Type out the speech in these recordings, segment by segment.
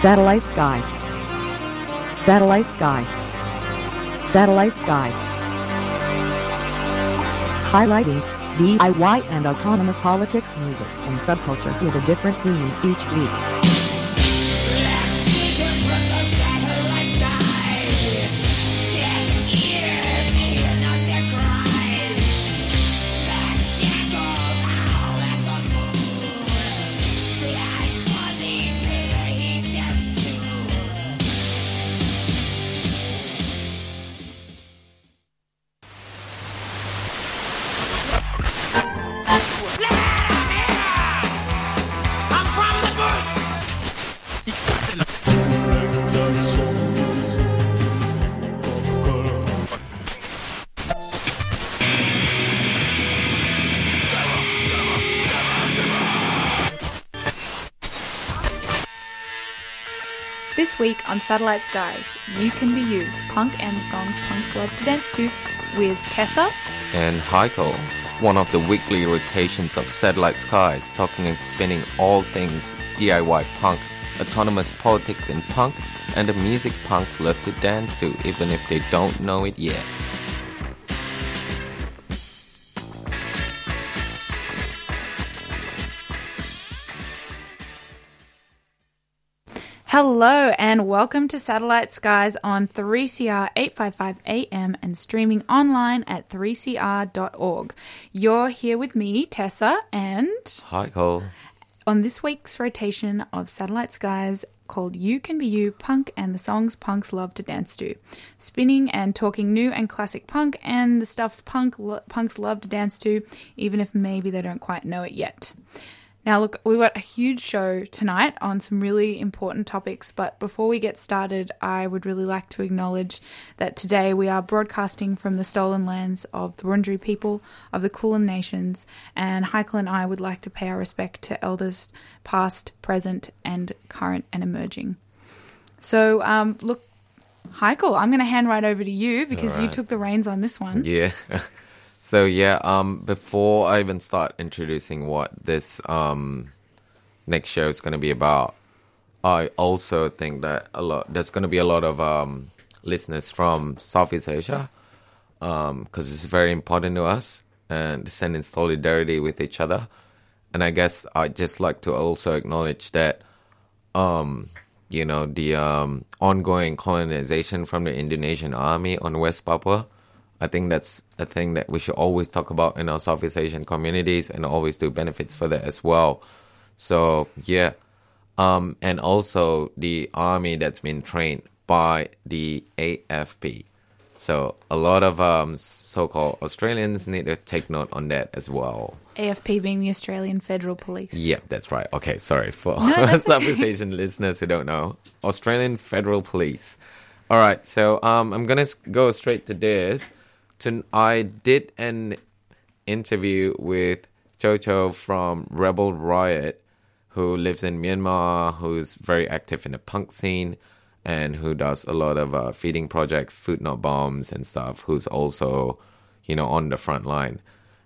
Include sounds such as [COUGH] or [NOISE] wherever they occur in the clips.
Satellite skies. Satellite skies. Satellite skies. Highlighting DIY and autonomous politics, music, and subculture with a different theme each week. On Satellite Skies, You Can Be You, punk and the songs punks love to dance to, with Tessa, and Heiko, one of the weekly rotations of Satellite Skies, talking and spinning all things DIY punk, autonomous politics in punk, and the music punks love to dance to, even if they don't know it yet. Hello and welcome to Satellite Skies on 3CR 855 AM and streaming online at 3cr.org. You're here with me, Tessa, and Haikal. on this week's rotation of Satellite Skies called You Can Be You Punk and the Songs Punks Love to Dance to. Spinning and talking new and classic punk and the stuffs punk lo- punks love to dance to, even if maybe they don't quite know it yet. Now, look, we've got a huge show tonight on some really important topics, but before we get started, I would really like to acknowledge that today we are broadcasting from the stolen lands of the Wurundjeri people of the Kulin Nations, and Haikal and I would like to pay our respect to elders past, present, and current and emerging. So, um, look, Haikal, I'm going to hand right over to you because you took the reins on this one. yeah. [LAUGHS] so yeah, um, before I even start introducing what this um next show is going to be about, I also think that a lot there's going to be a lot of um listeners from Southeast Asia, um, because it's very important to us and sending solidarity with each other. And I guess I'd just like to also acknowledge that um, you know, the um, ongoing colonization from the Indonesian army on West Papua. I think that's a thing that we should always talk about in our Southeast Asian communities and always do benefits for that as well. So, yeah. Um, and also the army that's been trained by the AFP. So, a lot of um, so called Australians need to take note on that as well. AFP being the Australian Federal Police. Yep, that's right. Okay, sorry for [LAUGHS] that's Southeast Asian listeners who don't know. Australian Federal Police. All right, so um, I'm gonna go straight to this. To, I did an interview with Chocho from Rebel Riot, who lives in Myanmar, who's very active in the punk scene, and who does a lot of uh, feeding projects, food not bombs and stuff. Who's also, you know, on the front line.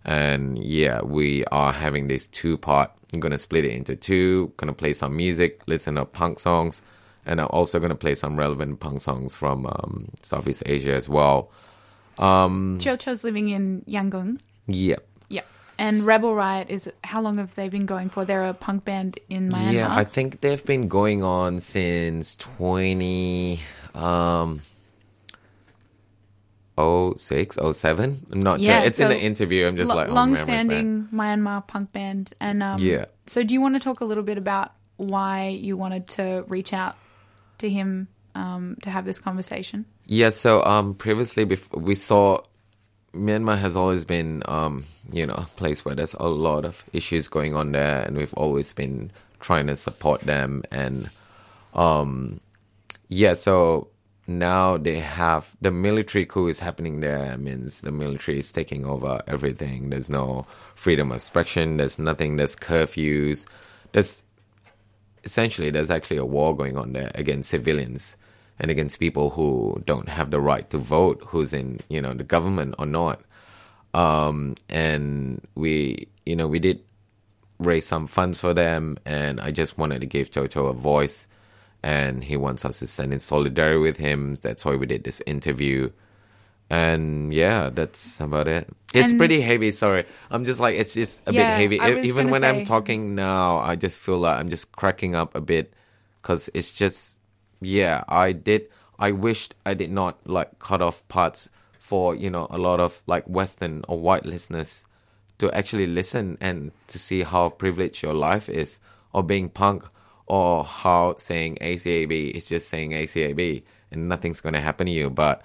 And yeah, we are having this two part. I'm gonna split it into two. Gonna play some music, listen to punk songs, and I'm also gonna play some relevant punk songs from um, Southeast Asia as well. Chocho's living in Yangon. Yep. Yeah. And Rebel Riot is how long have they been going for? They're a punk band in Myanmar. Yeah, I think they've been going on since 20 um 06, 07. I'm not Yeah, sure. It's in the interview. I'm just Lo- like, oh, long-standing Myanmar punk band. And um, Yeah. So, do you want to talk a little bit about why you wanted to reach out to him um, to have this conversation? Yeah, so um, previously bef- we saw Myanmar has always been, um, you know, a place where there's a lot of issues going on there, and we've always been trying to support them. And um, yeah, so now they have the military coup is happening there. means the military is taking over everything. There's no freedom of expression. There's nothing. There's curfews. There's essentially there's actually a war going on there against civilians and against people who don't have the right to vote, who's in you know the government or not. Um, and we you know we did raise some funds for them, and I just wanted to give Toto a voice, and he wants us to stand in solidarity with him. That's why we did this interview. And yeah, that's about it. It's And- pretty heavy. Sorry, I'm just like it's just a Yeah, bit heavy. Even when I'm talking now, I just feel like I'm just cracking up a bit because it's just yeah. I did. I wished I did not like cut off parts for you know a lot of like Western or white listeners to actually listen and to see how privileged your life is, or being punk, or how saying ACAB is just saying ACAB and nothing's gonna happen to you. But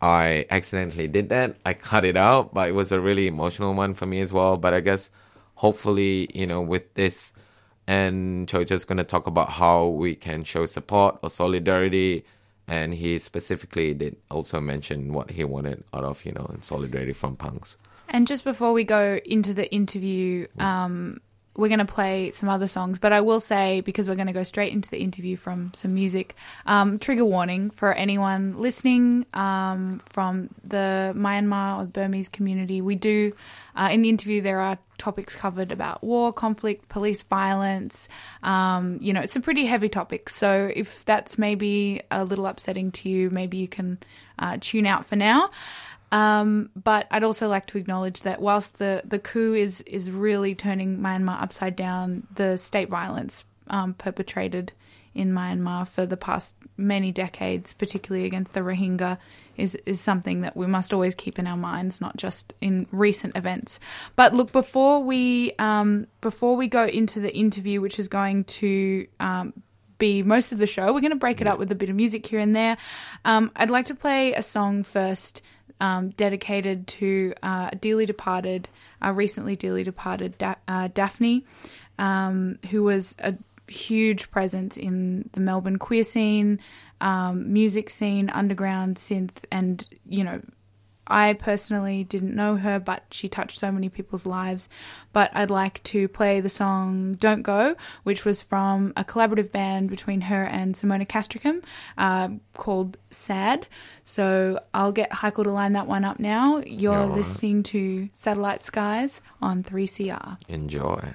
I accidentally did that. I cut it out, but it was a really emotional one for me as well. But I guess hopefully, you know, with this and Chocho's gonna talk about how we can show support or solidarity. And he specifically did also mention what he wanted out of, you know, and solidarity from punks. And just before we go into the interview, um, we're going to play some other songs. But I will say, because we're going to go straight into the interview from some music, um, trigger warning for anyone listening um, from the Myanmar or the Burmese community. We do, uh, in the interview, there are topics covered about war, conflict, police violence. Um, you know, it's a pretty heavy topic. So if that's maybe a little upsetting to you, maybe you can uh, tune out for now. Um, but I'd also like to acknowledge that whilst the, the coup is, is really turning Myanmar upside down, the state violence um, perpetrated in Myanmar for the past many decades, particularly against the Rohingya, is, is something that we must always keep in our minds, not just in recent events. But look, before we um, before we go into the interview, which is going to um, be most of the show. We're going to break it up with a bit of music here and there. Um, I'd like to play a song first um, dedicated to uh, dearly departed, uh, recently dearly departed da- uh, Daphne, um, who was a huge presence in the Melbourne queer scene, um, music scene, underground synth, and you know I personally didn't know her, but she touched so many people's lives. But I'd like to play the song Don't Go, which was from a collaborative band between her and Simona Castricum uh, called Sad. So I'll get Haikal to line that one up now. You're listening to Satellite Skies on 3CR. Enjoy.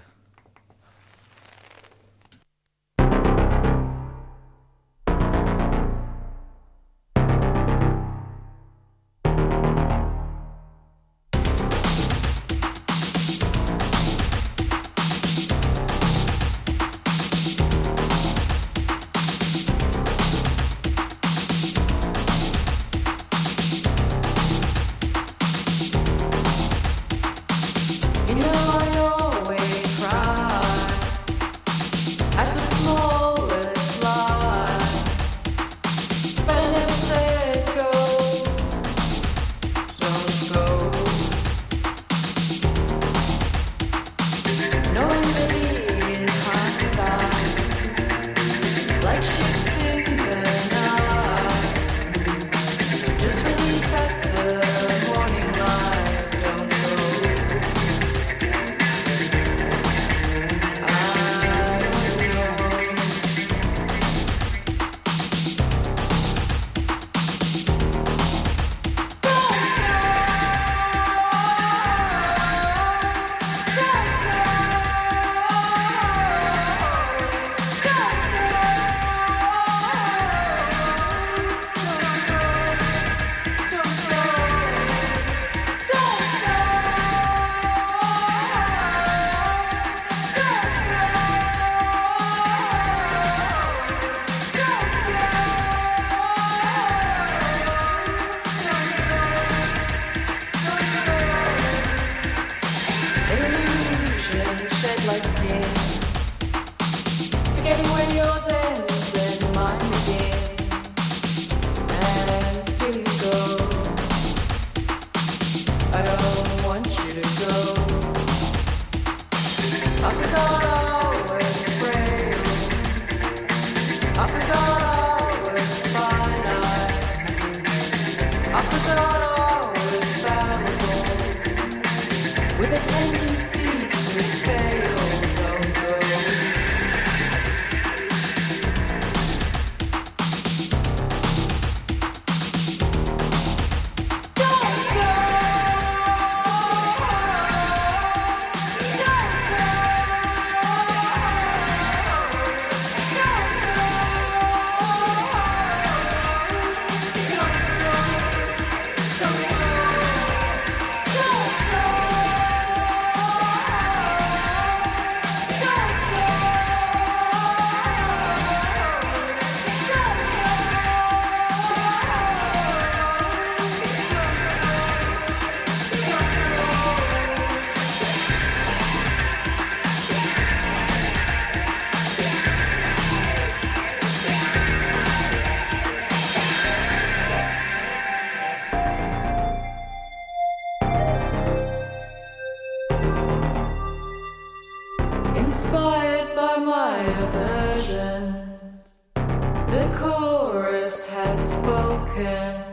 Inspired by my aversions, the chorus has spoken.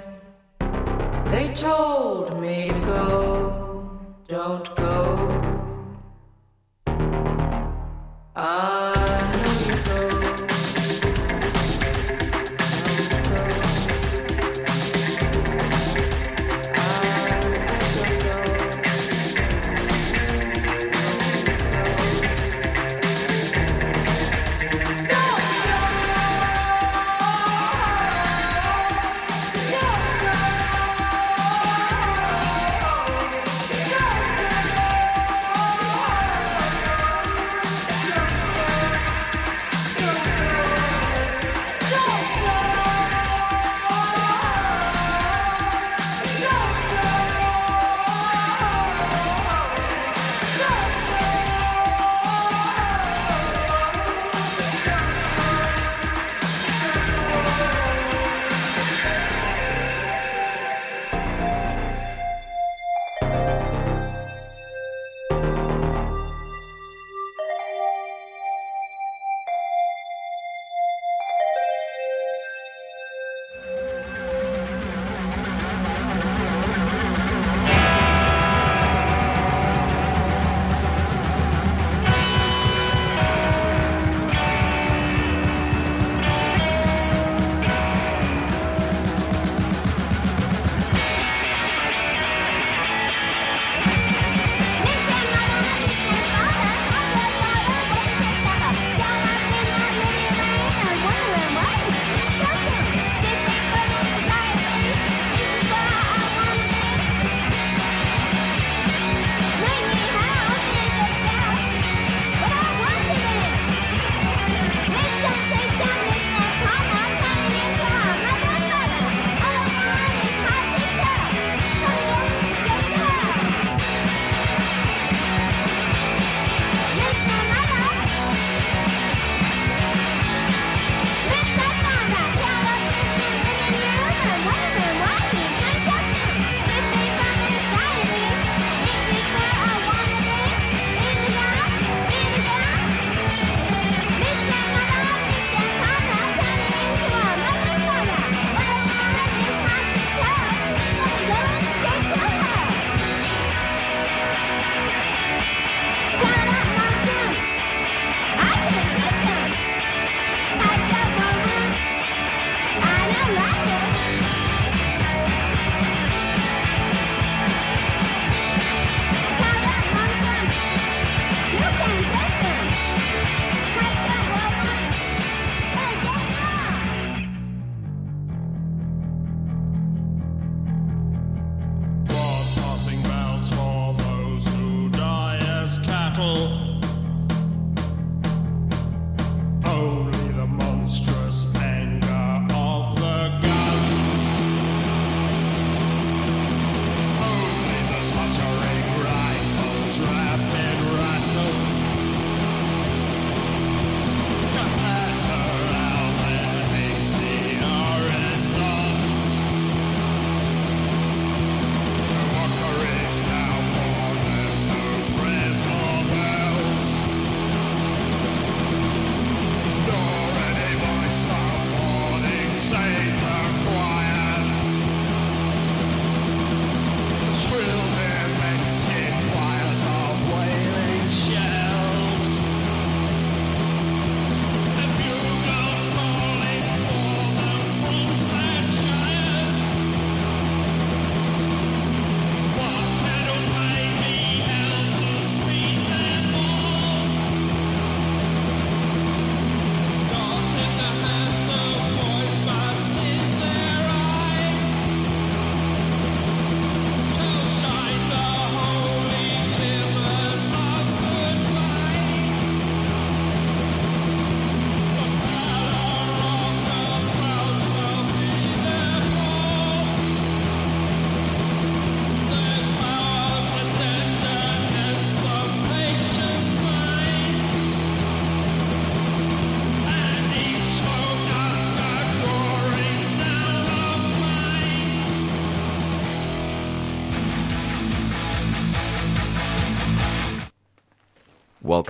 They told me to go, don't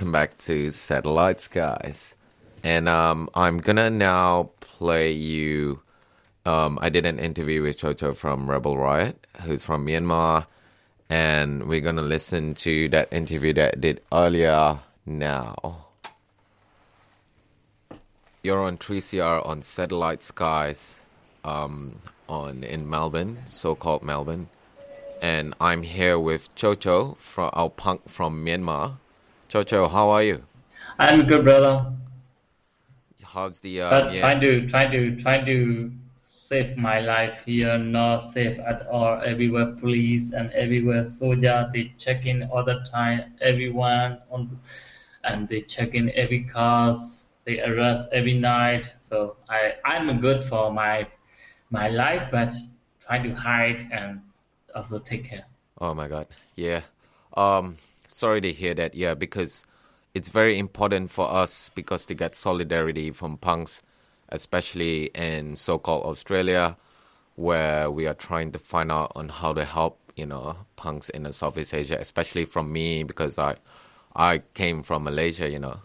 welcome back to Satellite Skies. And um, I'm gonna now play you. Um, I did an interview with Chocho from Rebel Riot, who's from Myanmar, and we're gonna listen to that interview that I did earlier now. You're on 3CR on Satellite Skies um, on in Melbourne, so-called Melbourne, and I'm here with Chocho from our punk from Myanmar. Chocho, how are you? I'm good, brother. How's the uh, But yeah? trying to trying to trying to save my life here, not safe at all. Everywhere police and everywhere soldier, they check in all the time. Everyone on, and they check in every cars. They arrest every night. So I I'm good for my my life, but trying to hide and also take care. Oh my god. Yeah. Um sorry to hear that. Yeah, because it's very important for us because to get solidarity from punks, especially in so-called Australia where we are trying to find out on how to help, you know, punks in the Southeast Asia, especially from me because I I came from Malaysia, you know.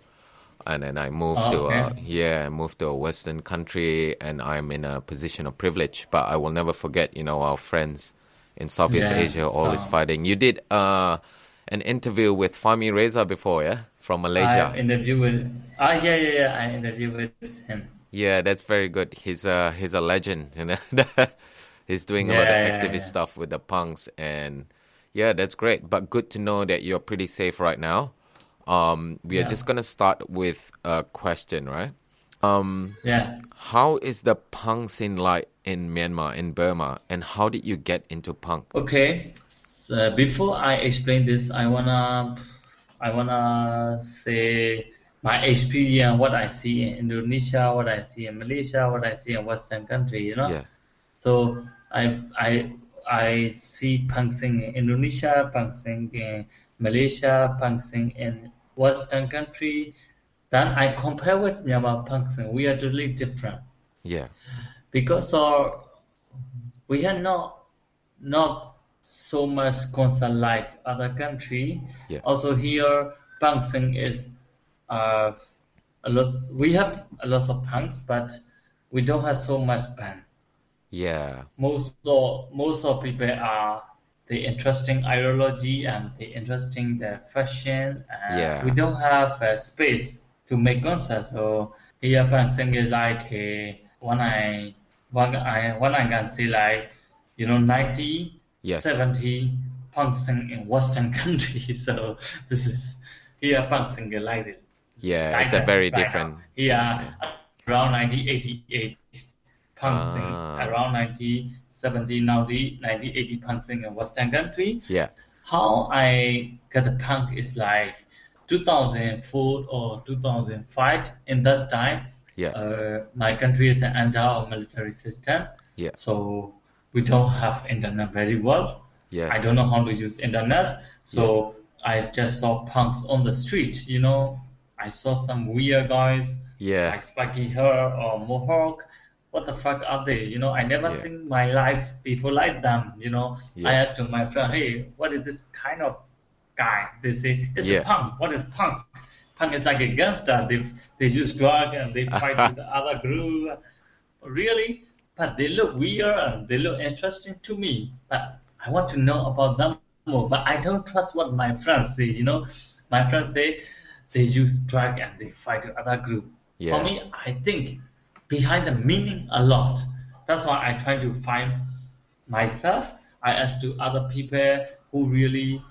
And then I moved Oh, to a, yeah, moved to a Western country, and I'm in a position of privilege. But I will never forget, you know, our friends in Southeast Yeah. Asia always Oh. fighting. You did uh, an interview with Fahmi Reza before, yeah, from Malaysia. I interview with ah yeah yeah yeah I interview with him. Yeah, that's very good. He's a he's a legend, you know. [LAUGHS] he's doing a lot of Yeah, yeah, activist yeah. stuff with the punks, and yeah, that's great. But good to know that you're pretty safe right now. Um, we are just gonna start with a question, right? Yeah. How is the punk scene like in Myanmar, in Burma, and how did you get into punk? Okay. So before I explain this, I wanna I wanna say my experience, what I see in Indonesia, what I see in Malaysia, what I see in Western country. You know. Yeah, So I I I see punk scene in Indonesia, punk scene in Malaysia, punk scene in Western country. Then I compare with Myanmar punk scene. We are totally different yeah, because of we are not not so much concern like other country. Yeah. Also here, punk is uh, a lot. We have a lot of punks, but we don't have so much band. yeah, Most of most of people are the interesting ideology and the interesting the fashion. And Yeah. We don't have a space to make concerts. So here, punk is like a, one I when I one I can say like you know 90 Yes. 70 punk in Western [LAUGHS] country. So this is here punk like this. yeah. It's a very right now. different. Yeah, around 1988 punk scene, Ah. around 1970, 90, 1980 punk scene in Western country. Yeah, How I got the punk is like 2004 or 2005. In that time, yeah, uh, my country is under our military system, yeah. so we don't have internet very well. Yes. I don't know how to use internet, so I just saw punks on the street. You know, I saw some weird guys Yeah, like spiky hair or mohawk. What the fuck are they? You know, I never Yeah. seen my life before like them. You know, Yeah. I asked to my friend, "Hey, what is this kind of guy?" They say, "It's Yeah. a punk." What is punk? Punk is like a gangster. They they use drug and they [LAUGHS] fight with the other group. Really? But they look weird and they look interesting to me. But I want to know about them more. But I don't trust what my friends say. You know, my friends say they use drug and they fight with other group. Yeah. For me, I think behind the meaning a lot. That's why I try to find myself. I ask to other people who really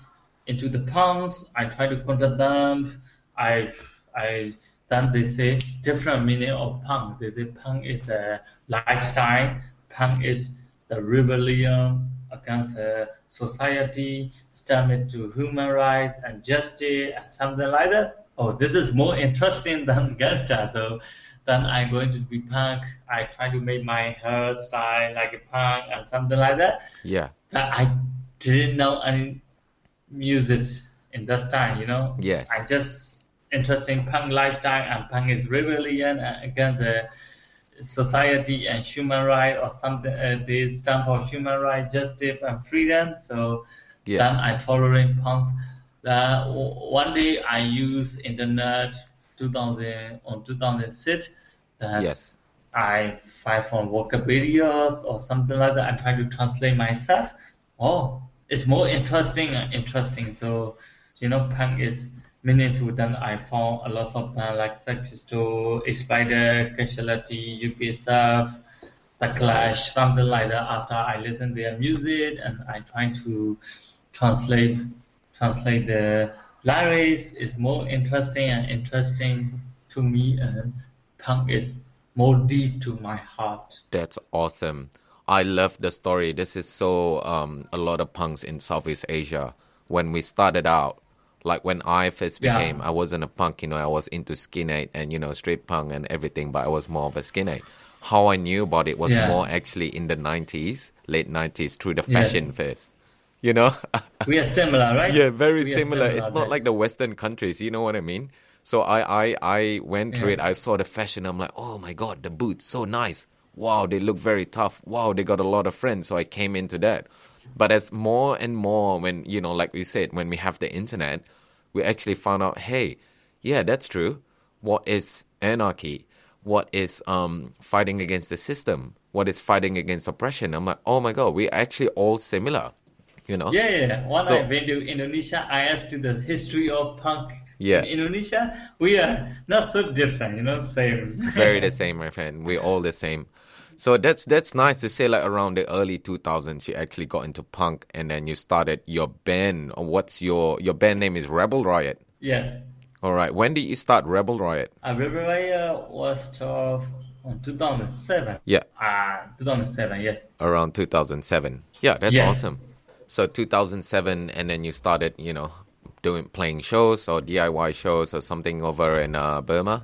into the punks. I try to contact them. I I then they say different meaning of punk. They say punk is a lifestyle. Punk is the rebellion against uh, society, stand to human rights and justice and something like that. Oh, this is more interesting [LAUGHS] than gangster. So then I'm going to be punk. I try to make my hairstyle like a punk and something like that. yeah, But I didn't know any music in that time, you know. Yes. I just interesting punk lifestyle and punk is rebellion and against the society and human right or something. Uh, they stand for human right, justice and freedom. So Yes. then I following punk. Uh, one day I use internet 2000 on 2006. That Yes. I find from Wikipedia or something like that. I try to translate myself. Oh, it's more interesting interesting. So, you know, punk is meaningful. Then I found a lot of band like Sex Pistol, Spider, Casualty, UK Subs, The Clash, something like that. After I listen their music and I try to translate translate the lyrics is more interesting and interesting to me and punk is more deep to my heart. That's awesome. I love the story. This is so um, a lot of punks in Southeast Asia. When we started out, like when I first Yeah. became, I wasn't a punk. You know, I was into skinhead and you know street punk and everything, but I was more of a skinhead. How I knew about it was Yeah. more actually in the '90s, late '90s, through the Yes. fashion phase. You know. [LAUGHS] We are similar, right? Yeah, very are similar. It's not right? like the Western countries. You know what I mean? So I, I, I went through Yeah. it. I saw the fashion. I'm like, oh my god, the boots so nice. Wow, they look very tough. Wow, they got a lot of friends. So I came into that. But as more and more, when you know, like we said, when we have the internet, we actually found out, hey, yeah, that's true. What is anarchy? What is um, fighting against the system? What is fighting against oppression? I'm like, oh my god, we're actually all similar. You know? Yeah, yeah. yeah. When So- I went to Indonesia, I asked the history of punk Yeah. in Indonesia. We are not so different, you know, same. very [LAUGHS] the same, my friend. We're all the same. So that's that's nice to say. Like around the early 2000s, you actually got into punk, and then you started your band. What's your your band name? Is Rebel Riot. yes. All right. When did you start Rebel Riot? Rebel Riot was 12 on 2007. Yeah, Ah, 2007, yes. around 2007. Yeah, that's Yes. awesome. So 2007, and then you started, you know, doing playing shows or DIY shows or something over in uh, Burma.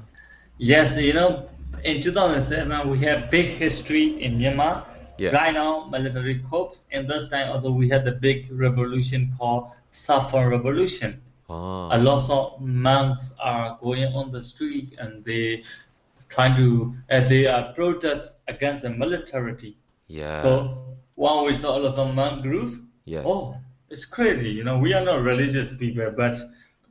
Yes, you know, in 2007 we had big history in Myanmar. Yeah. Right now, military corps, and this time also we had the big revolution called Saffron Revolution. Oh, A lot of monks are going on the street and they trying to uh, they are protest against the military. yeah. So when we saw a lot of monk groups, Yes. oh, it's crazy. You know, we are not religious people, but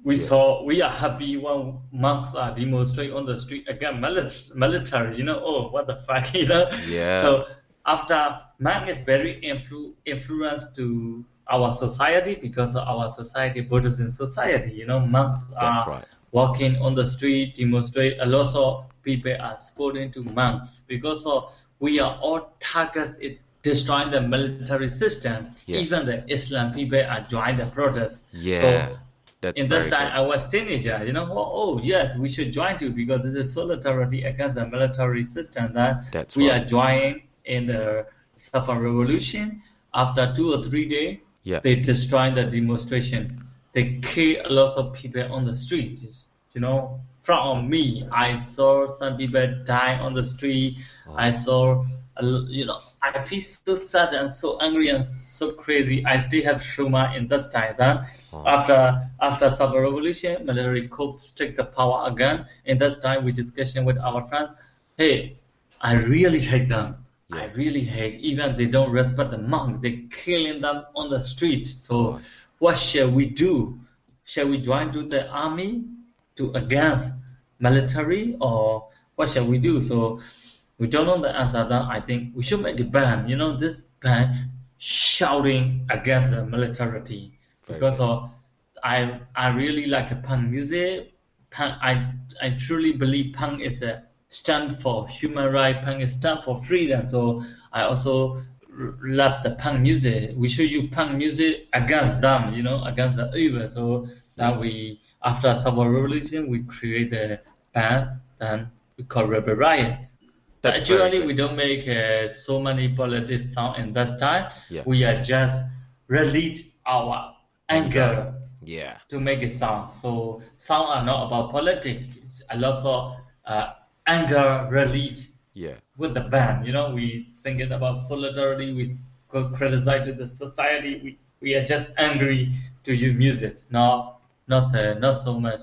we saw we are happy when monks are demonstrate on the street again military. You know, oh, what the fuck, [LAUGHS] you know? Yeah. So after monk is very influ- influenced to our society because our society, Buddhism society. You know, monks That's are right. walking on the street, demonstrate. A lot of people are supporting to monks because of we are all targets it destroying the military system. Yeah. Even the Islam people are joining the protest. Yeah. So that's in this time, good. I was teenager. You know, oh, oh, yes, we should join too because this is solidarity against the military system that That's we right. are joining in the Saffron Revolution. After two or three days, Yeah. they destroy the demonstration. They kill a lot of people on the street. You know, from me, I saw some people die on the street. Oh. I saw, you know, I feel so sad and so angry and so crazy. I still have trauma in this time. Then Oh. after after Saffron Revolution, military coups take the power again. In this time, we discussion with our friends. Hey, I really hate them. Yes. I really hate. Even they don't respect the monk. They killing them on the street. So Gosh. what shall we do? Shall we join to the army to against military or what shall we do? So we don't know the answer. Then I think we should make a ban. You know, this ban shouting against the military Very because of I I really like punk music. Punk, I I truly believe punk is a stand for human right. Punk is stand for freedom. So I also love the punk music. We should use punk music against them. You know, against the evil. So that we after Civil Revolution we create the band. Then we call Rebel Riot. That's Actually, we don't make uh, so many politics sound in this time. Yeah. We are just release our anger Yeah. to make it sound. So sound are not about politics. It's a lot of uh, anger release Yeah. with the band. You know, we sing it about solidarity. We criticize the society. We, we are just angry to use music. Not not uh, not so much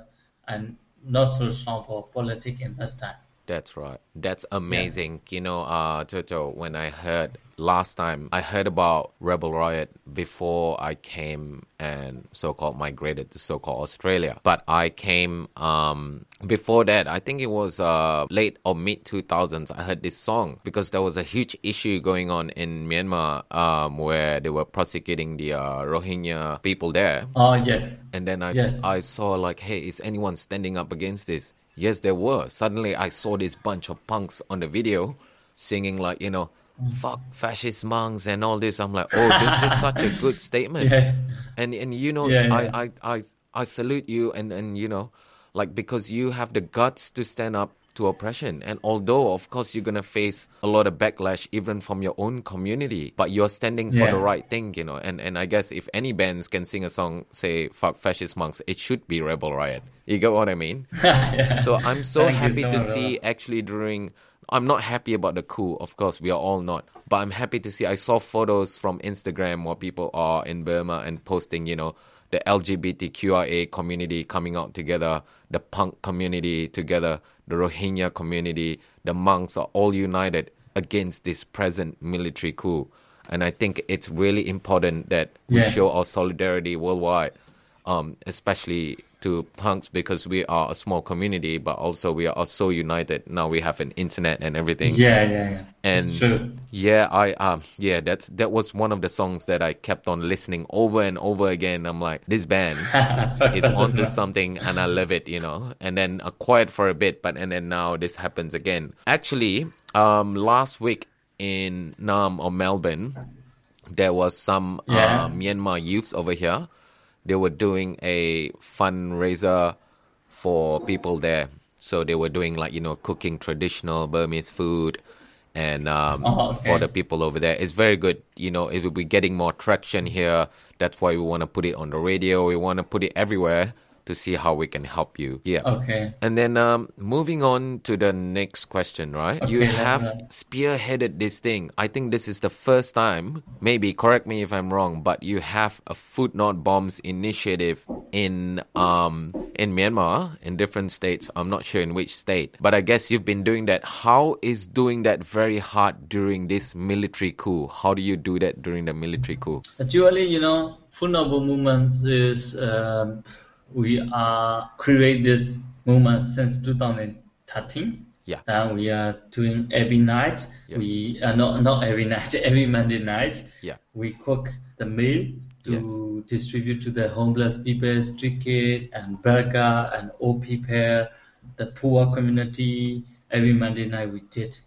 and not so strong for politics in this time. That's right. That's amazing. You know, uh, Chocho, when I heard last time, I heard about Rebel Riot before I came and so-called migrated to so-called Australia. But I came um, before that. I think it was uh, late or mid 2000s. I heard this song because there was a huge issue going on in Myanmar um, where they were prosecuting the uh, Rohingya people there. Oh yes. And then I, Yes. I saw like, hey, is anyone standing up against this? Yes, there were. Suddenly I saw this bunch of punks on the video singing like, you know, mm. fuck fascist monks and all this. I'm like, oh, this is such a good [LAUGHS] statement. Yeah. And and you know, Yeah, I. I I I salute you and and you know, like because you have the guts to stand up to oppression. And although of course you're gonna face a lot of backlash even from your own community, but you're standing for Yeah. the right thing, you know. And and I guess if any bands can sing a song, say fuck fascist monks, it should be Rebel Riot. You get what I mean? [LAUGHS] yeah. So I'm so Thank happy so to much, see actually during I'm not happy about the coup, of course, we are all not. But I'm happy to see I saw photos from Instagram where people are in Burma and posting, you know, the LGBTQIA community coming out together, the punk community together, the Rohingya community, the monks are all united against this present military coup. And I think it's really important that we Yeah. show our solidarity worldwide um, especially to punks because we are a small community, but also we are so united. Now we have an internet and everything. Yeah, yeah, yeah. And yeah, I um yeah, that's that was one of the songs that I kept on listening over and over again. I'm like, this band [LAUGHS] is onto something and I love it, you know. And then uh, quiet for a bit, but and then now this happens again. Actually, um last week in Naarm or Melbourne, there was some Yeah. uh, Myanmar youths over here. They were doing a fundraiser for people there. So they were doing like you know cooking traditional Burmese food, and um, Oh, for the people over there, it's very good. You know, it will be getting more traction here. That's why we want to put it on the radio. We want to put it everywhere to see how we can help you. Yeah. Okay. And then um, moving on to the next question, right? you have right. spearheaded this thing. I think this is the first time, maybe correct me if I'm wrong, but you have a food not bombs initiative in um in Myanmar in different states. I'm not sure in which state, but I guess you've been doing that. How is doing that very hard during this military coup? How do you do that during the military coup? Actually, you know, Food Noble movement is um, we are create this movement since 2013. Yeah. And we are doing every night. Yes. We uh, not not every night, [LAUGHS] every Monday night. Yeah. We cook the meal to distribute to the homeless people, street kid, and burger and old people, the poor community. Every Monday night we did.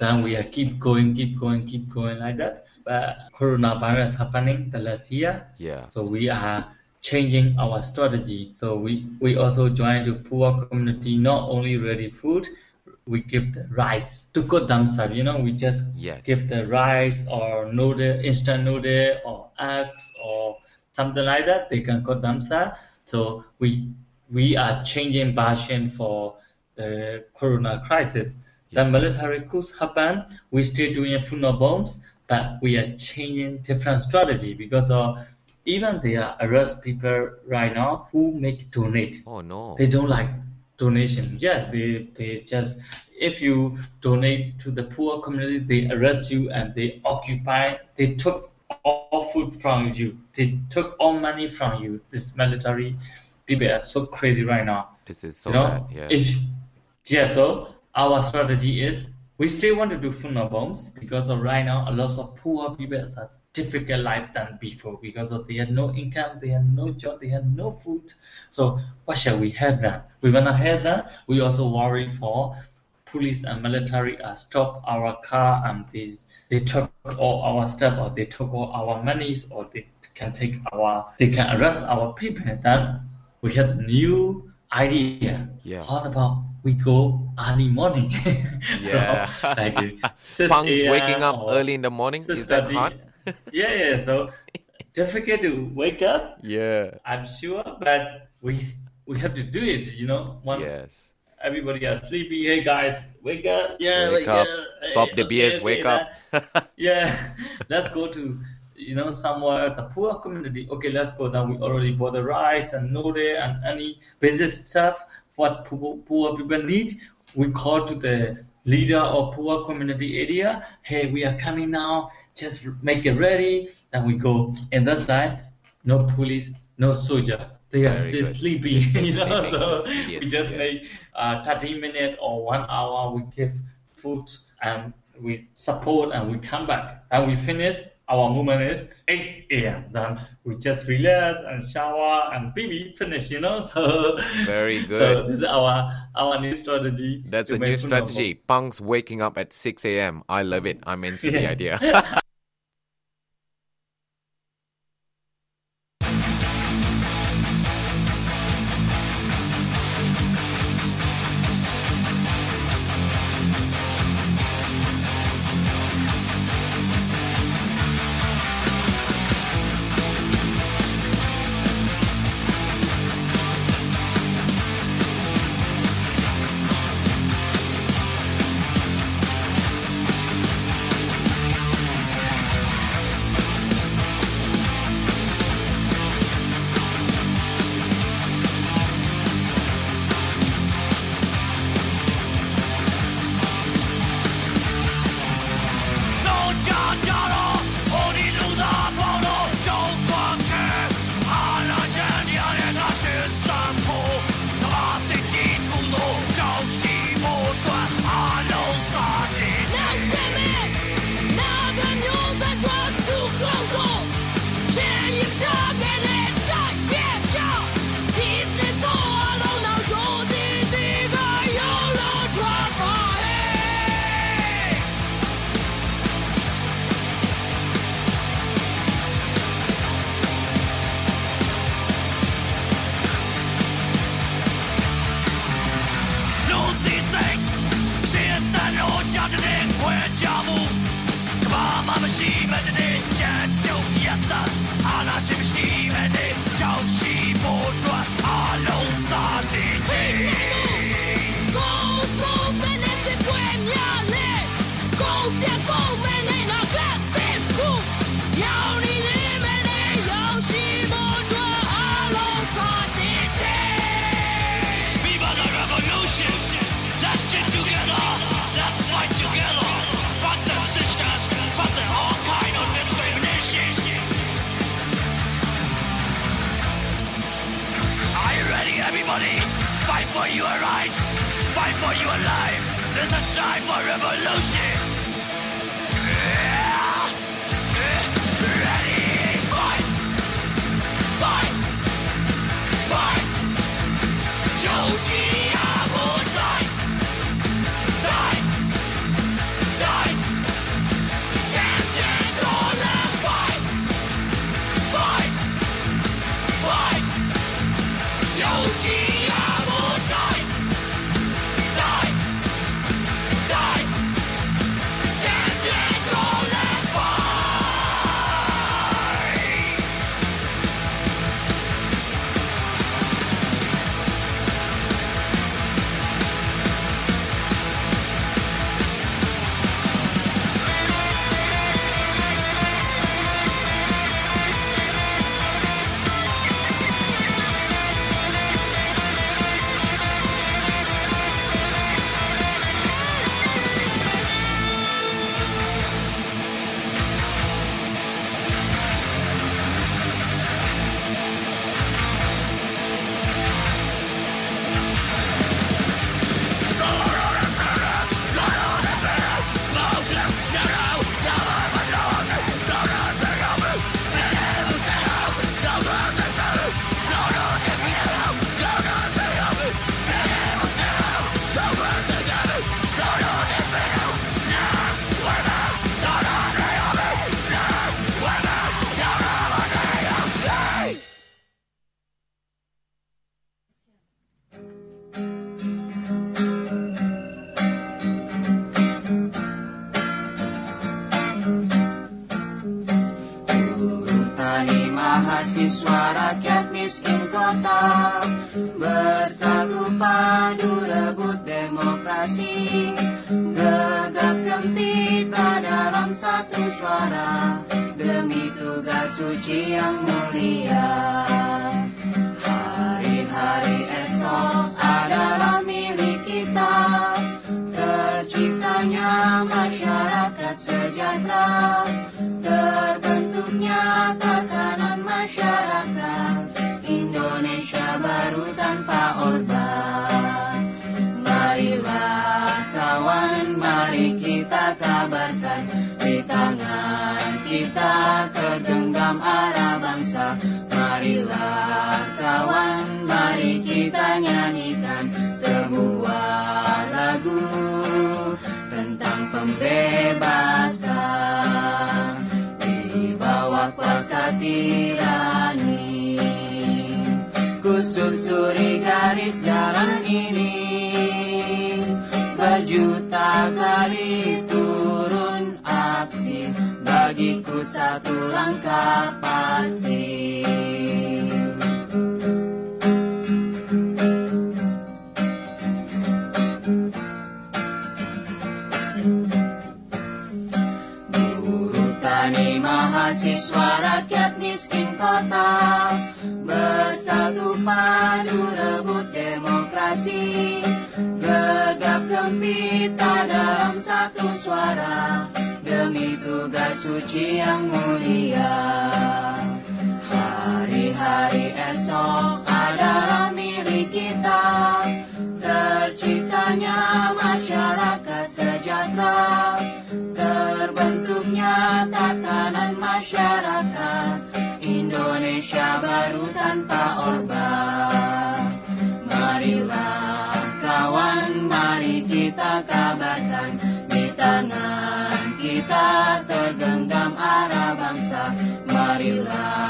Then we are keep going, keep going, keep going like that. But coronavirus happening the last year, Yeah. so we are changing our strategy. So we, we also join the poor community, not only ready food, we give the rice to cook themselves. You know, we just Yes. give the rice or noodle, instant noodle or eggs or something like that. They can cook themselves. So we we are changing version for the corona crisis. The military coups happen, we still doing no bombs, but we are changing different strategy because of even they are uh, arrest people right now who make donate. Oh no. They don't like donation. Yeah, they they just if you donate to the poor community, they arrest you and they occupy. They took all food from you. They took all money from you. This military people are so crazy right now. This is so you know, bad. Yeah. if yeah, so our strategy is we still want to do no bombs because of right now a lot of poor people are difficult life than before because of they had no income, they had no job, they had no food. So what shall we have then? We wanna have that. We also worry for police and military uh, stop our car and they they took all our stuff or they took all our monies or they can take our they can arrest our people. Then we have a new idea. Yeah. How about we go early morning? [LAUGHS] Yeah. like uh, [LAUGHS] 6 Punks waking up early in the morning. Is that hard? Yeah, yeah. So difficult to wake up. Yeah. I'm sure, but we we have to do it. You know, one Yes. everybody are sleepy. Hey guys, wake up! Yeah, Wake up. Hey, Stop the okay, BS. okay, Wake that- up. [LAUGHS] yeah, let's go to you know somewhere the poor community. Okay, let's go. Then we already bought the rice and noodle and any basic stuff what poor, poor people need. we call to the leader of poor community area, hey, we are coming now, just make it ready. Then we go. And that side, no police, no soldier. They are Very still good. Still you know, so we just yeah. make uh, 30 minutes or one hour, we give food and we support and we come back. And we finish, our movement is 8 a.m. Then we just relax and shower and baby finish, you know. [LAUGHS] So Very good. So this is our our new strategy. That's a new strategy. Punks waking up at 6 a.m. I love it. I'm into the [LAUGHS] idea. [LAUGHS] everybody. Fight for your rights. Fight for your life. There's a time for revolution. Mahasiswa rakyat miskin kota. Bersatu padu rebut demokrasi. Gegap gempita dalam satu suara. Demi tugas suci yang mulia. Hari-hari esok adalah milik kita. Masyarakat sejahtera. Terbentuknya tatanan masyarakat. Indonesia baru tanpa Orba Marilah kawan, mari kita kabarkan. Di tangan kita tergenggam arah bangsa. Marilah kawan, mari kita nyanyikan tirani Kususuri garis jalan ini. Berjuta kali turun aksi Bagiku satu langkah pasti mahasiswa rakyat miskin kota. Bersatu padu rebut demokrasi. Gegap gempita dalam satu suara. Demi tugas suci yang mulia. Hari-hari esok adalah milik kita. Terciptanya masyarakat sejahtera Terbentuknya tatanan masyarakat Indonesia baru tanpa Orba. Marilah kawan, mari kita kabarkan Di tangan kita tergenggam arah bangsa. Marilah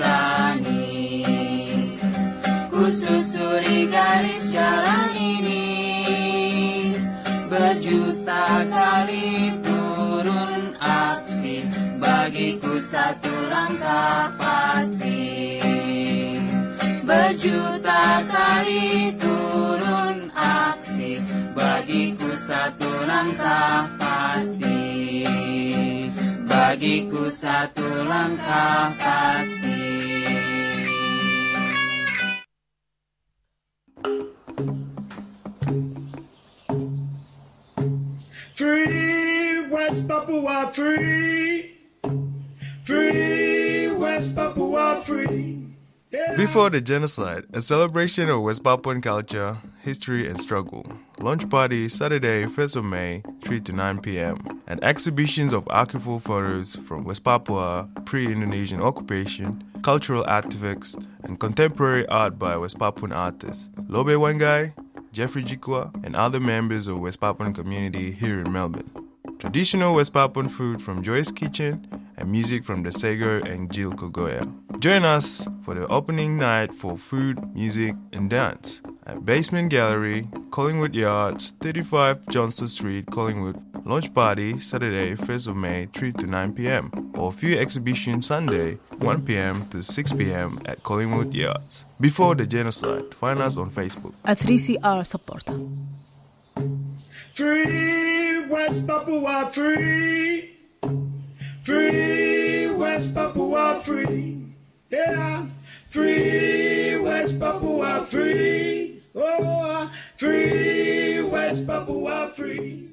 tirani. Kususuri garis jalan ini Berjuta kali turun aksi. Bagiku satu langkah pasti. Berjuta kali turun aksi. Bagiku satu langkah pasti Bagiku satu langkah pasti Free West Papua, free. Free West Papua, free. Before the genocide, a celebration of West Papuan culture, history, and struggle. Launch party Saturday, 1st of May, 3 to 9 p.m. And exhibitions of archival photos from West Papua, pre Indonesian occupation, cultural artifacts, and contemporary art by West Papuan artists. Lobe Wangai, Jeffrey Jikwa, and other members of West Papuan community here in Melbourne. Traditional West Papuan food from Joy's Kitchen and music from the Sego and Jill Kogoya. Join us for the opening night for food, music, and dance at Basement Gallery, Collingwood Yards, 35 Johnston Street, Collingwood. Launch party Saturday, 1st of May, 3 to 9 p.m. Or a few exhibition Sunday, 1 p.m. to 6 p.m. at Collingwood Yards. Before the genocide, find us on Facebook. a 3CR supporter. Free West Papua, free. Free West Papua, free. Yeah. Free West Papua, free. Oh, free West Papua, free.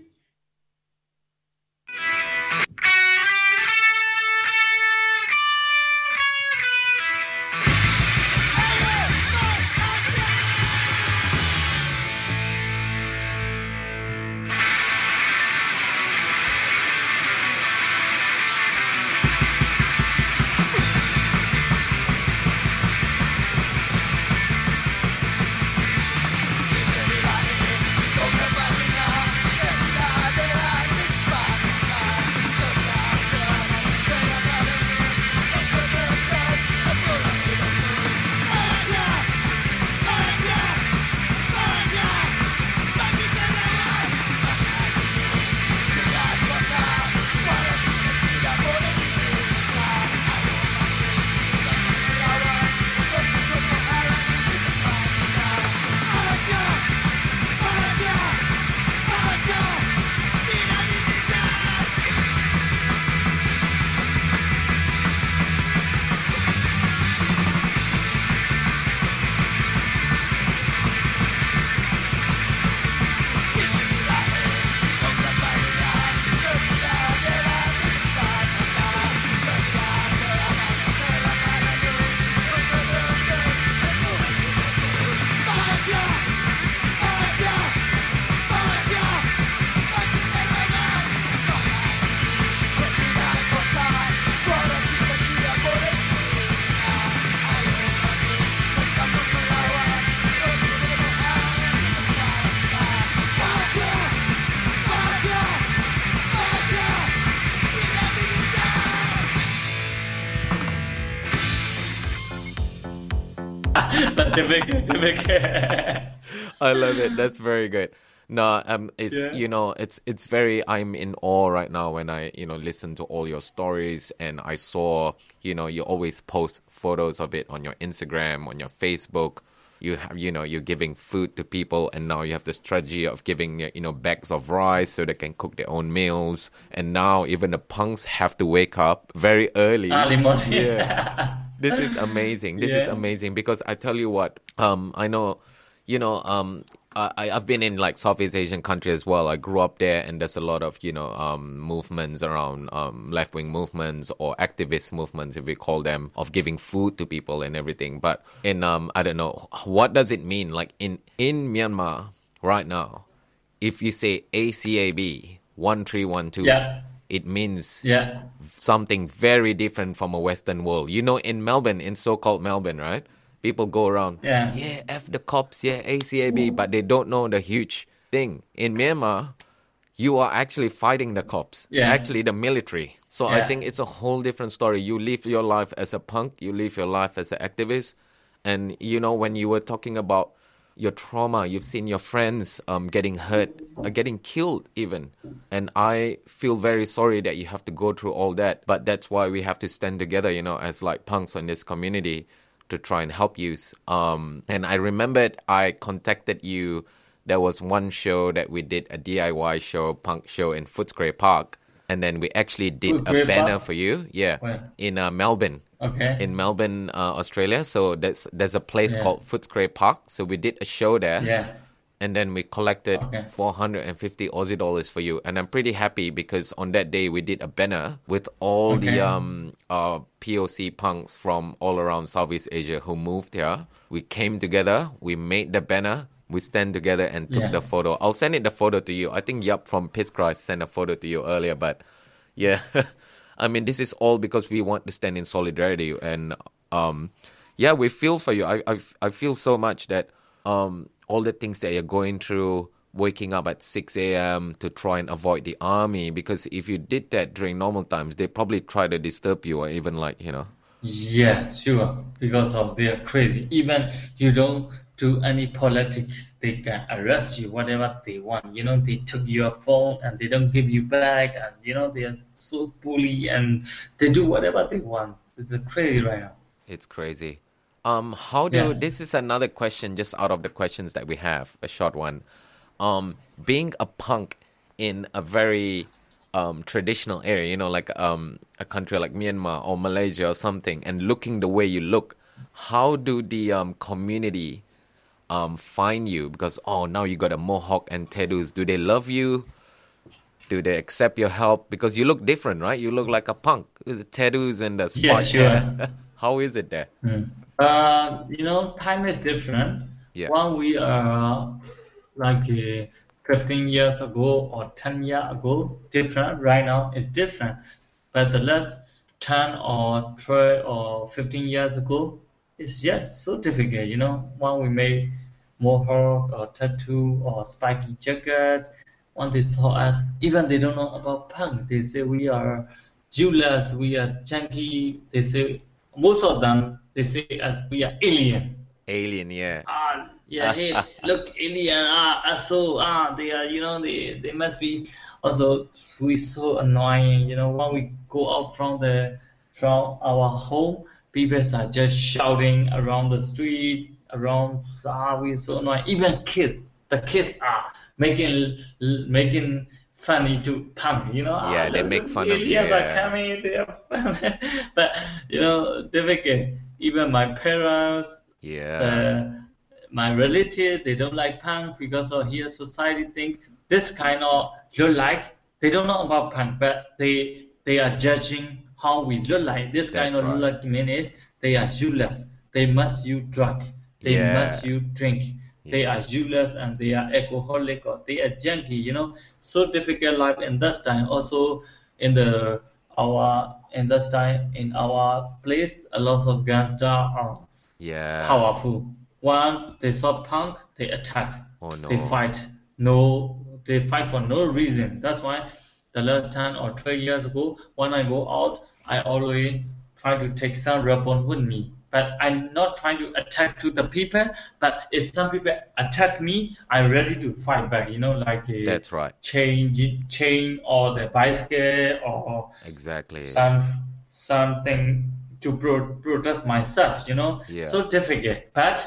I love it. That's very good. No, um, it's Yeah. you know, it's it's very. I'm in awe right now when I you know listen to all your stories, and I saw you know you always post photos of it on your Instagram, on your Facebook. You have you know you're giving food to people, and now you have the strategy of giving you know bags of rice so they can cook their own meals. And now even the punks have to wake up very early. Early morning. Yeah [LAUGHS] this is [LAUGHS] amazing. This is amazing because I tell you what, um, I know, you know, um, I, I've been in like Southeast Asian countries as well. I grew up there, and there's a lot of you know um, movements around um, left wing movements or activist movements, if we call them, of giving food to people and everything. But in um, I don't know, what does it mean? Like in in Myanmar right now, if you say ACAB one three one two, Yeah. It means Yeah. something very different from a Western world. You know, in Melbourne, in so-called Melbourne, right? People go around, Yeah. yeah, f the cops, yeah, ACAB, but they don't know the huge thing in Myanmar. You are actually fighting the cops, Yeah. actually the military. So I think it's a whole different story. You live your life as a punk, you live your life as an activist, and you know when you were talking about your trauma, you've seen your friends um, getting hurt, uh, getting killed even. And I feel very sorry that you have to go through all that. But that's why we have to stand together, you know, as like punks in this community to try and help you. Um, and I remembered I contacted you. There was one show that we did, a DIY show, punk show in Footscray Park. And then we actually did a banner Park? for you. Yeah. Where? In uh, Melbourne Okay. in Melbourne, uh, Australia. So there's there's a place Yeah. called Footscray Park. So we did a show there, yeah. and then we collected Okay. 450 Aussie dollars for you. And I'm pretty happy because on that day we did a banner with all Okay. the um uh POC punks from all around Southeast Asia who moved here. We came together, we made the banner. We stand together and took Yeah. the photo. I'll send it the photo to you. I think Yup from Piss Christ sent a photo to you earlier, but yeah. [LAUGHS] I mean, this is all because we want to stand in solidarity, and um, yeah, we feel for you. I, I I feel so much that um, all the things that you're going through, waking up at six a.m. to try and avoid the army, because if you did that during normal times, they probably try to disturb you or even like you know. Yeah, sure. Because of they're crazy. Even you don't do any politics, they can arrest you, whatever they want. You know, they took your phone and they don't give you back, and you know they are so bully and they do whatever they want. It's a crazy right now. It's crazy. Um, how do Yeah. this is another question just out of the questions that we have, a short one. Um, being a punk in a very um, traditional area, you know, like um, a country like Myanmar or Malaysia or something, and looking the way you look, how do the um, community um, find you? Because oh, now you got a mohawk and tattoos. Do they love you? Do they accept your help? Because you look different, right? You look like a punk with the tattoos and the spot Yeah, sure. [LAUGHS] How is it there? Uh, you know, time is different. Yeah. When we are like uh, 15 years ago or 10 years ago, different. Right now, it's different. But the last 10 or 12 or 15 years ago, it's just so difficult. You know, when we made mohawk or tattoo or spiky jacket, when they saw us, even they don't know about punk. They say we are Julius, we are junkie. They say most of them they say us we are alien. Alien, yeah. Ah, yeah, hey, [LAUGHS] look, alien. Ah, so ah, they are. You know, they they must be. Also, we so annoying. You know, when we go out from the from our home, people are just shouting around the street, around. Ah, we so annoying. Even kids, the kids are making making funny to punk. You know. ah, Yeah, they make fun of you, are yeah. coming. They are fun. [LAUGHS] but you know, they difficult. Even my parents Yeah. uh, my relative they don't like punk because of here society think this kind of look like they don't know about punk but they they are judging how we look like this kind That's of right. look means they are useless they must use drug they Yeah. must use drink they are useless and they are alcoholic or they are junkie you know so difficult life in this time also in the our in this time in our place a lot of gangster are Yeah. powerful. One, they saw punk, they attack. Oh, no. They fight. No, they fight for no reason. That's why the last 10 or 12 years ago, when I go out, I always try to take some weapon with me. but I'm not trying to attack to the people. But if some people attack me, I'm ready to fight back. You know, like a That's right. chain, chain or the bicycle or Exactly. some something to pro- protest myself. You know, Yeah. so difficult. But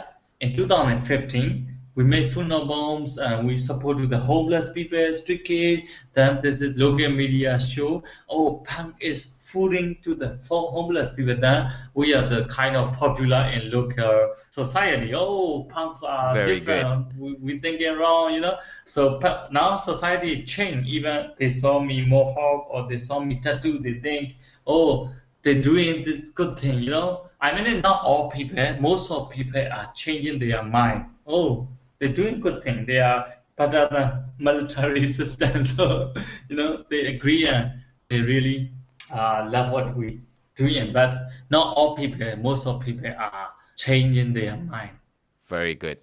in 2015, we made Food Not Bombs and we support the homeless people, street kids. Then this is local media show. Oh, punk is fooding to the homeless people. Then we are the kind of popular in local society. Oh, punks are Very different. We, we thinking wrong, you know. So now society changed. Even they saw me mohawk or they saw me tattoo, they think, oh, they're doing this good thing, you know. I mean, not all people, most of people are changing their mind. Oh, they're doing good thing. They are better than military [LAUGHS] system. So, you know, they agree and they really uh, love what we doing. But not all people, most of people are changing their mind. Very good.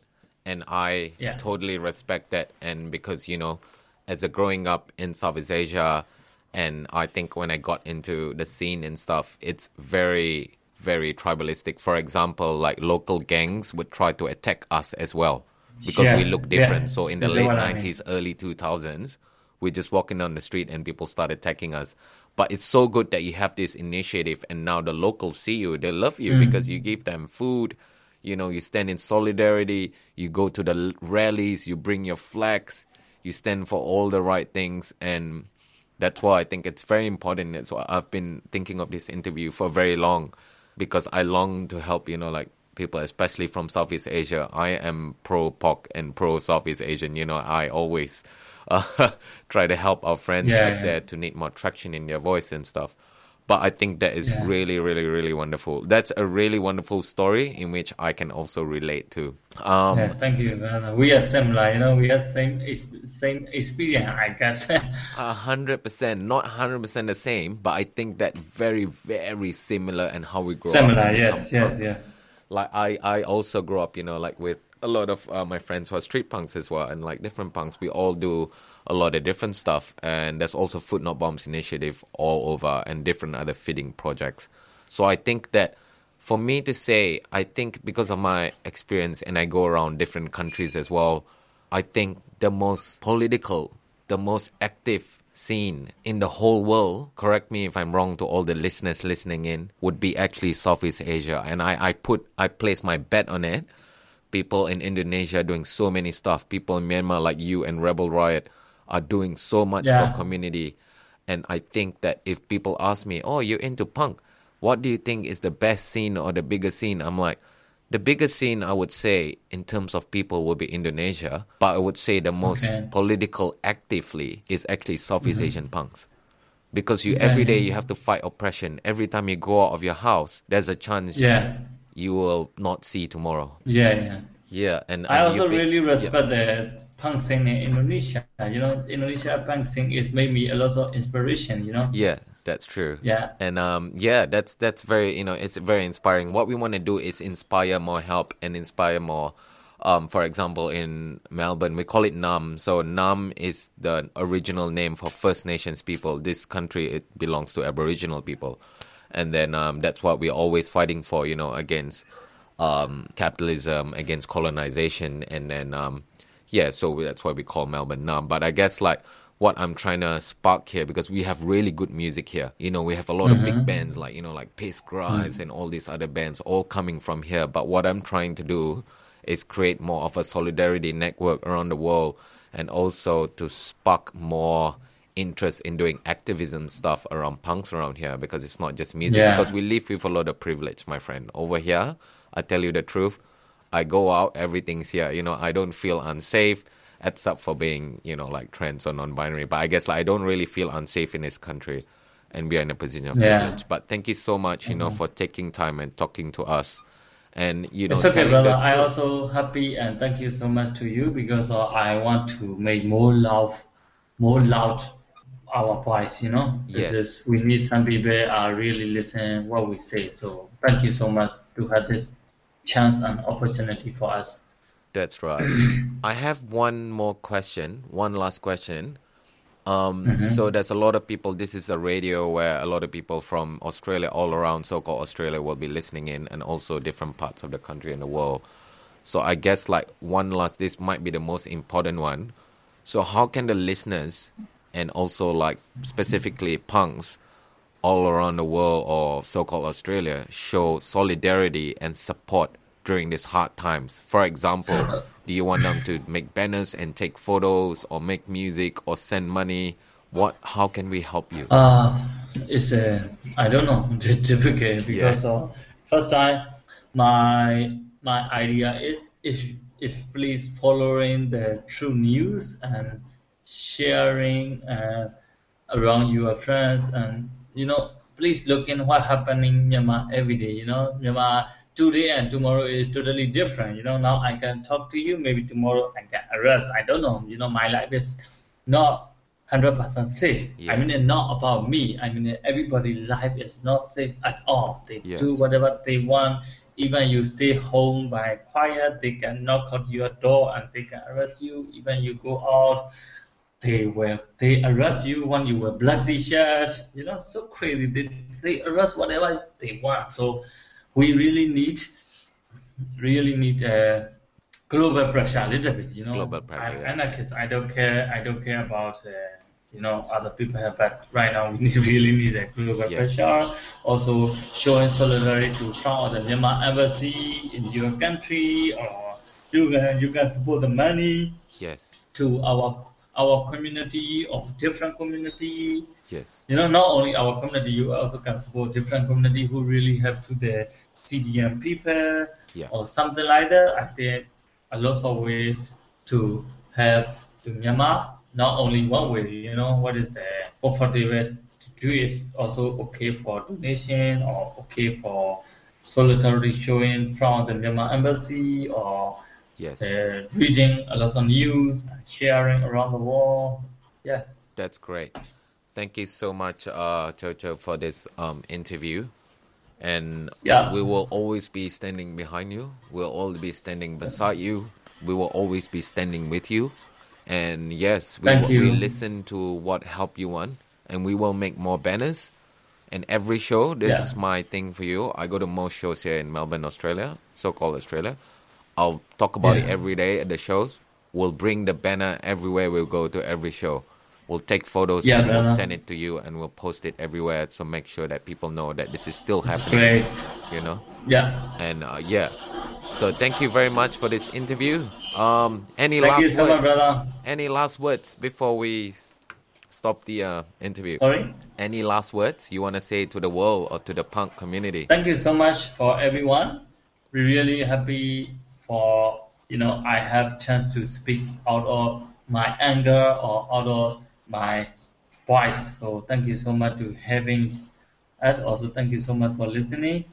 And I Yeah. totally respect that. And because, you know, as a growing up in Southeast Asia, and I think when I got into the scene and stuff, it's very, very tribalistic. For example, like local gangs would try to attack us as well because we Yeah, look yeah. different. So in the late what I mean. 90s, early 2000s, we're just walking down the street and people start attacking us. But it's so good that you have this initiative and now the locals see you. They love you Mm. because you give them food. You know, you stand in solidarity. You go to the rallies. You bring your flags. You stand for all the right things. And that's why I think it's very important. That's why I've been thinking of this interview for very long because I long to help, you know, like people, especially from Southeast Asia. I am pro POC and pro Southeast Asian. You know, I always uh, [LAUGHS] try to help our friends Yeah, back yeah. there to need more traction in their voice and stuff. But I think that is Yeah. really, really, really wonderful. That's a really wonderful story in which I can also relate to. Um, yeah, thank you. We are similar, you know. We have same same experience, I guess. [LAUGHS] A hundred percent, not hundred percent the same, but I think that very, very similar and how we grow Similar, yes, yes, yeah. Like I, I also grew up, you know, like with a lot of uh, my friends who are street punks as well, and like different punks. We all do a lot of different stuff, and there's also Food Not Bombs initiative all over, and different other feeding projects. So I think that for me to say, I think because of my experience, and I go around different countries as well, I think the most political, the most active scene in the whole world, correct me if I'm wrong to all the listeners listening in, would be actually Southeast Asia. And I, I put, I place my bet on it. People in Indonesia doing so many stuff. People in Myanmar like you and Rebel Riot are doing so much Yeah. for community. And I think that if people ask me, oh, you're into punk, what do you think is the best scene or the biggest scene? I'm like, the biggest scene I would say in terms of people would be Indonesia, but I would say the most Okay. political actively is actually Southeast Mhm. Asian punks. Because you Yeah, every day you have to fight oppression. Every time you go out of your house, there's a chance Yeah. you will not see tomorrow. yeah, yeah. Yeah, and, I also been- really yeah. respect the punk scene in Indonesia. You know, Indonesia punk scene is made me a lot of inspiration. You know. Yeah, that's true. Yeah. And um yeah, that's that's very you know, it's very inspiring. What we want to do is inspire more help and inspire more um for example in Melbourne we call it Naarm. So Naarm is the original name for First Nations people. This country it belongs to Aboriginal people. And then um that's what we're always fighting for, you know, against um capitalism, against colonization and then um yeah, so that's why we call Melbourne Naarm. But I guess like what I'm trying to spark here because we have really good music here. You know, we have a lot of big Mhm. bands like, you know, like Piss Christ Mm. and all these other bands all coming from here. But what I'm trying to do is create more of a solidarity network around the world and also to spark more interest in doing activism stuff around punks around here because it's not just music Yeah. because we live with a lot of privilege, my friend. Over here, I tell you the truth, I go out, everything's here. You know, I don't feel unsafe except for being, you know, like trans or non-binary. But I guess like I don't really feel unsafe in this country, and we are in a position of Yeah. privilege. But thank you so much, you know, Mhm. for taking time and talking to us, and you know, It's okay, brother. the I truth. also happy and thank you so much to you because uh, I want to make more loud, more loud our voice. You know, Yes. because we need some people are really listening what we say. So thank you so much to have this chance and opportunity for us. That's right. [CLEARS THROAT] I have one more question, one last question. Um, So there's a lot of people. This is a radio where a lot of people from Australia, all around so-called Australia, will be listening in, and also different parts of the country and the world. So I guess like one last, this might be the most important one. So how can the listeners and also like specifically punks all around the world or so-called Australia show solidarity and support during these hard times? For example, do you want them to make banners and take photos or make music or send money? What? How can we help you? Uh, it's a, I don't know, [LAUGHS] difficult because uh, first time my my idea is if if please following the true news and sharing uh, around your friends and you know please look in what happening in Myanmar every day. You know Myanmar today and tomorrow is totally different. You know now I can talk to you, maybe tomorrow I can arrest. I don't know. You know my life is not hundred percent safe. Yeah. I mean, it's not about me. I mean, everybody's life is not safe at all. They Yes. do whatever they want. Even you stay home by quiet, they can knock at your door and they can arrest you. Even you go out, they will they arrest you when you wear black t-shirt. You know, so crazy. They they arrest whatever they want. So we really need really need a global pressure a little bit. You know, Global pressure, yeah. anarchist. I don't care. I don't care about. Uh, you know, other people have, but right now we need, [LAUGHS] really need a global Yeah. pressure. Also, showing solidarity to from the Myanmar embassy in your country, or you can you can support the money Yes. to our our community of different community. Yes. You know, not only our community, you also can support different community who really help to the CDM people Yeah. or something like that. I think a lot of way to help to Myanmar. Not only one way, you know, what is the comfortable to do it also okay for donation or okay for solidarity showing from the Myanmar embassy or Yes. uh, reading a lot of news and sharing around the world. Yes. That's great. Thank you so much, uh, Chocho, for this um, interview. And Yeah. we will always be standing behind you. We'll always be standing beside you. We will always be standing with you. And yes, we, will- we listen to what help you want, and we will make more banners. And every show, this Yeah. is my thing for you. I go to most shows here in Melbourne, Australia, so-called Australia. I'll talk about it every day at the shows. We'll bring the banner everywhere we'll go to every show. We'll take photos Yeah, and we'll send it to you and we'll post it everywhere. So make sure that people know that this is still happening. Great. You know, Yeah. and uh, yeah. So thank you very much for this interview. Um, any Thank last you so much, words? brother. Any last words before we stop the uh, interview? Sorry. Any last words you want to say to the world or to the punk community? Thank you so much for everyone. We're really happy for you know I have chance to speak out of my anger or out of my voice. So thank you so much to having us. Also thank you so much for listening.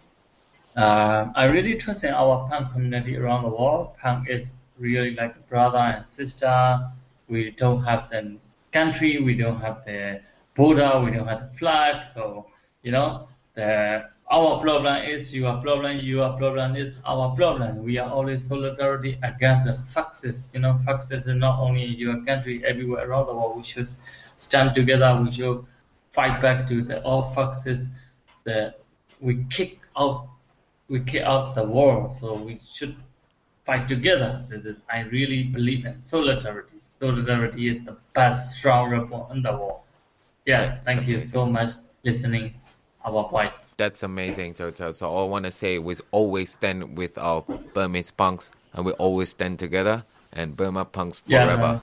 Uh, I really trust in our punk community around the world. Punk is really like a brother and sister. We don't have the country, we don't have the border, we don't have the flag. So you know, the our problem is your problem, your problem is our problem. We are always solidarity against the fascists. You know, is not only in your country, everywhere around the world. We should stand together. We should fight back to the all fascists. The we kick out we kick out the war. So we should fight together. This is I really believe in solidarity. Solidarity is the best strong weapon in the world. Yeah, thank you so much listening our voice. That's amazing, Chocho. So all I want to say we always stand with our Burmese punks, and we always stand together. And Burma punks forever. man.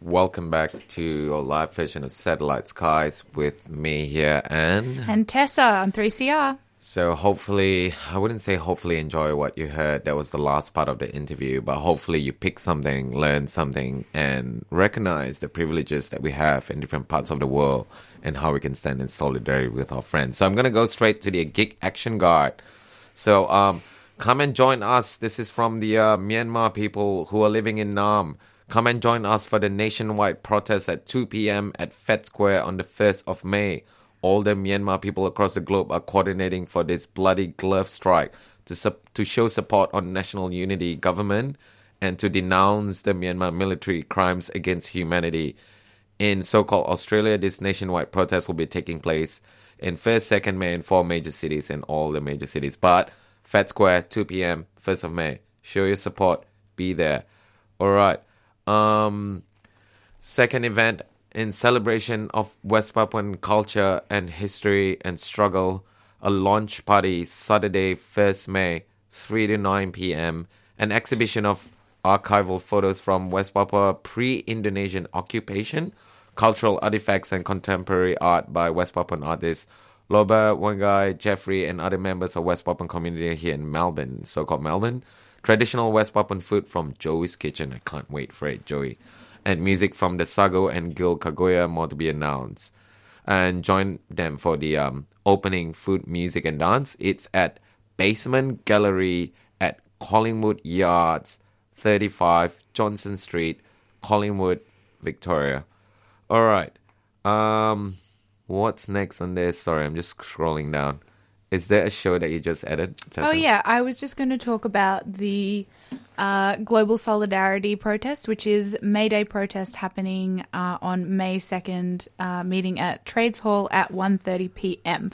Welcome back to your live version of Satellite Skies with me here, and And Tessa on 3CR. So hopefully, I wouldn't say hopefully enjoy what you heard. That was the last part of the interview, but hopefully you pick something, learn something, and recognize the privileges that we have in different parts of the world and how we can stand in solidarity with our friends. So I'm gonna go straight to the gig action Guard. So um, come and join us. This is from the uh, Myanmar people who are living in Naarm. Come and join us for the nationwide protest at 2 p.m. at Fed Square on the 1st of May. All the Myanmar people across the globe are coordinating for this bloody glove strike to sup- to show support on national unity, government, and to denounce the Myanmar military crimes against humanity. In so called Australia, this nationwide protest will be taking place in 1st, 2nd May in four major cities and all the major cities. But Fed Square, 2 p.m., 1st of May. Show your support. Be there. All right. Um, second event in celebration of West Papuan culture and history and struggle, a launch party Saturday, 1st May, 3 to 9 p.m., an exhibition of archival photos from West Papua pre-Indonesian occupation, cultural artifacts and contemporary art by West Papuan artists Loba, Wangai, Jeffrey, and other members of West Papuan community here in Melbourne, so-called Melbourne. Traditional West Papuan food from Joey's Kitchen. I can't wait for it, Joey. And music from the Sago and Gil Kagoya, more to be announced. And join them for the um, opening food, music, and dance. It's at Basement Gallery at Collingwood Yards, 35 Johnston Street, Collingwood, Victoria. All right. Um, what's next on this? Sorry, I'm just scrolling down. Is there a show that you just added? Oh yeah, I was just going to talk about the uh, global solidarity protest, which is May Day protest happening uh, on May second, uh, meeting at Trades Hall at 1.30 p.m.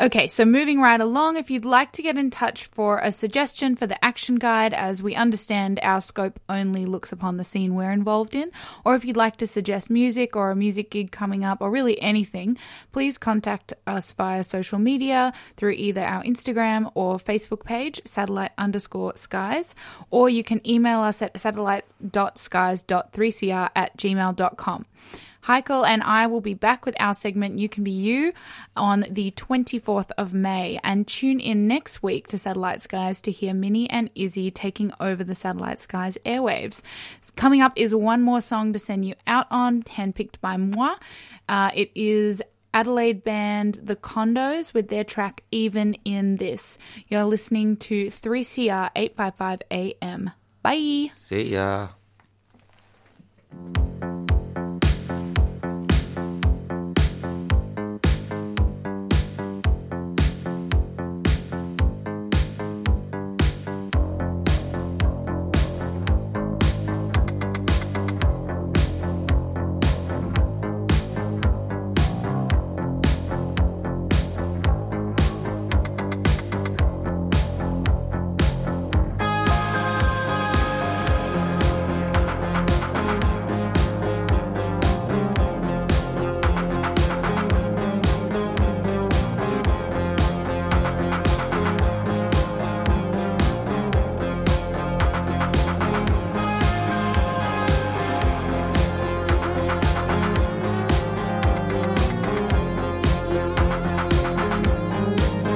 Okay, so moving right along, if you'd like to get in touch for a suggestion for the action guide, as we understand our scope only looks upon the scene we're involved in, or if you'd like to suggest music or a music gig coming up, or really anything, please contact us via social media through either our Instagram or Facebook page, satellite underscore skies, or you can email us at satellite.skies.3cr at gmail.com. Haikal and I will be back with our segment You Can Be You on the 24th of May. And tune in next week to Satellite Skies to hear Minnie and Izzy taking over the Satellite Skies airwaves. Coming up is one more song to send you out on, handpicked by moi. Uh, it is Adelaide band The Condos with their track Even in This. You're listening to 3CR 855 AM. Bye. See ya.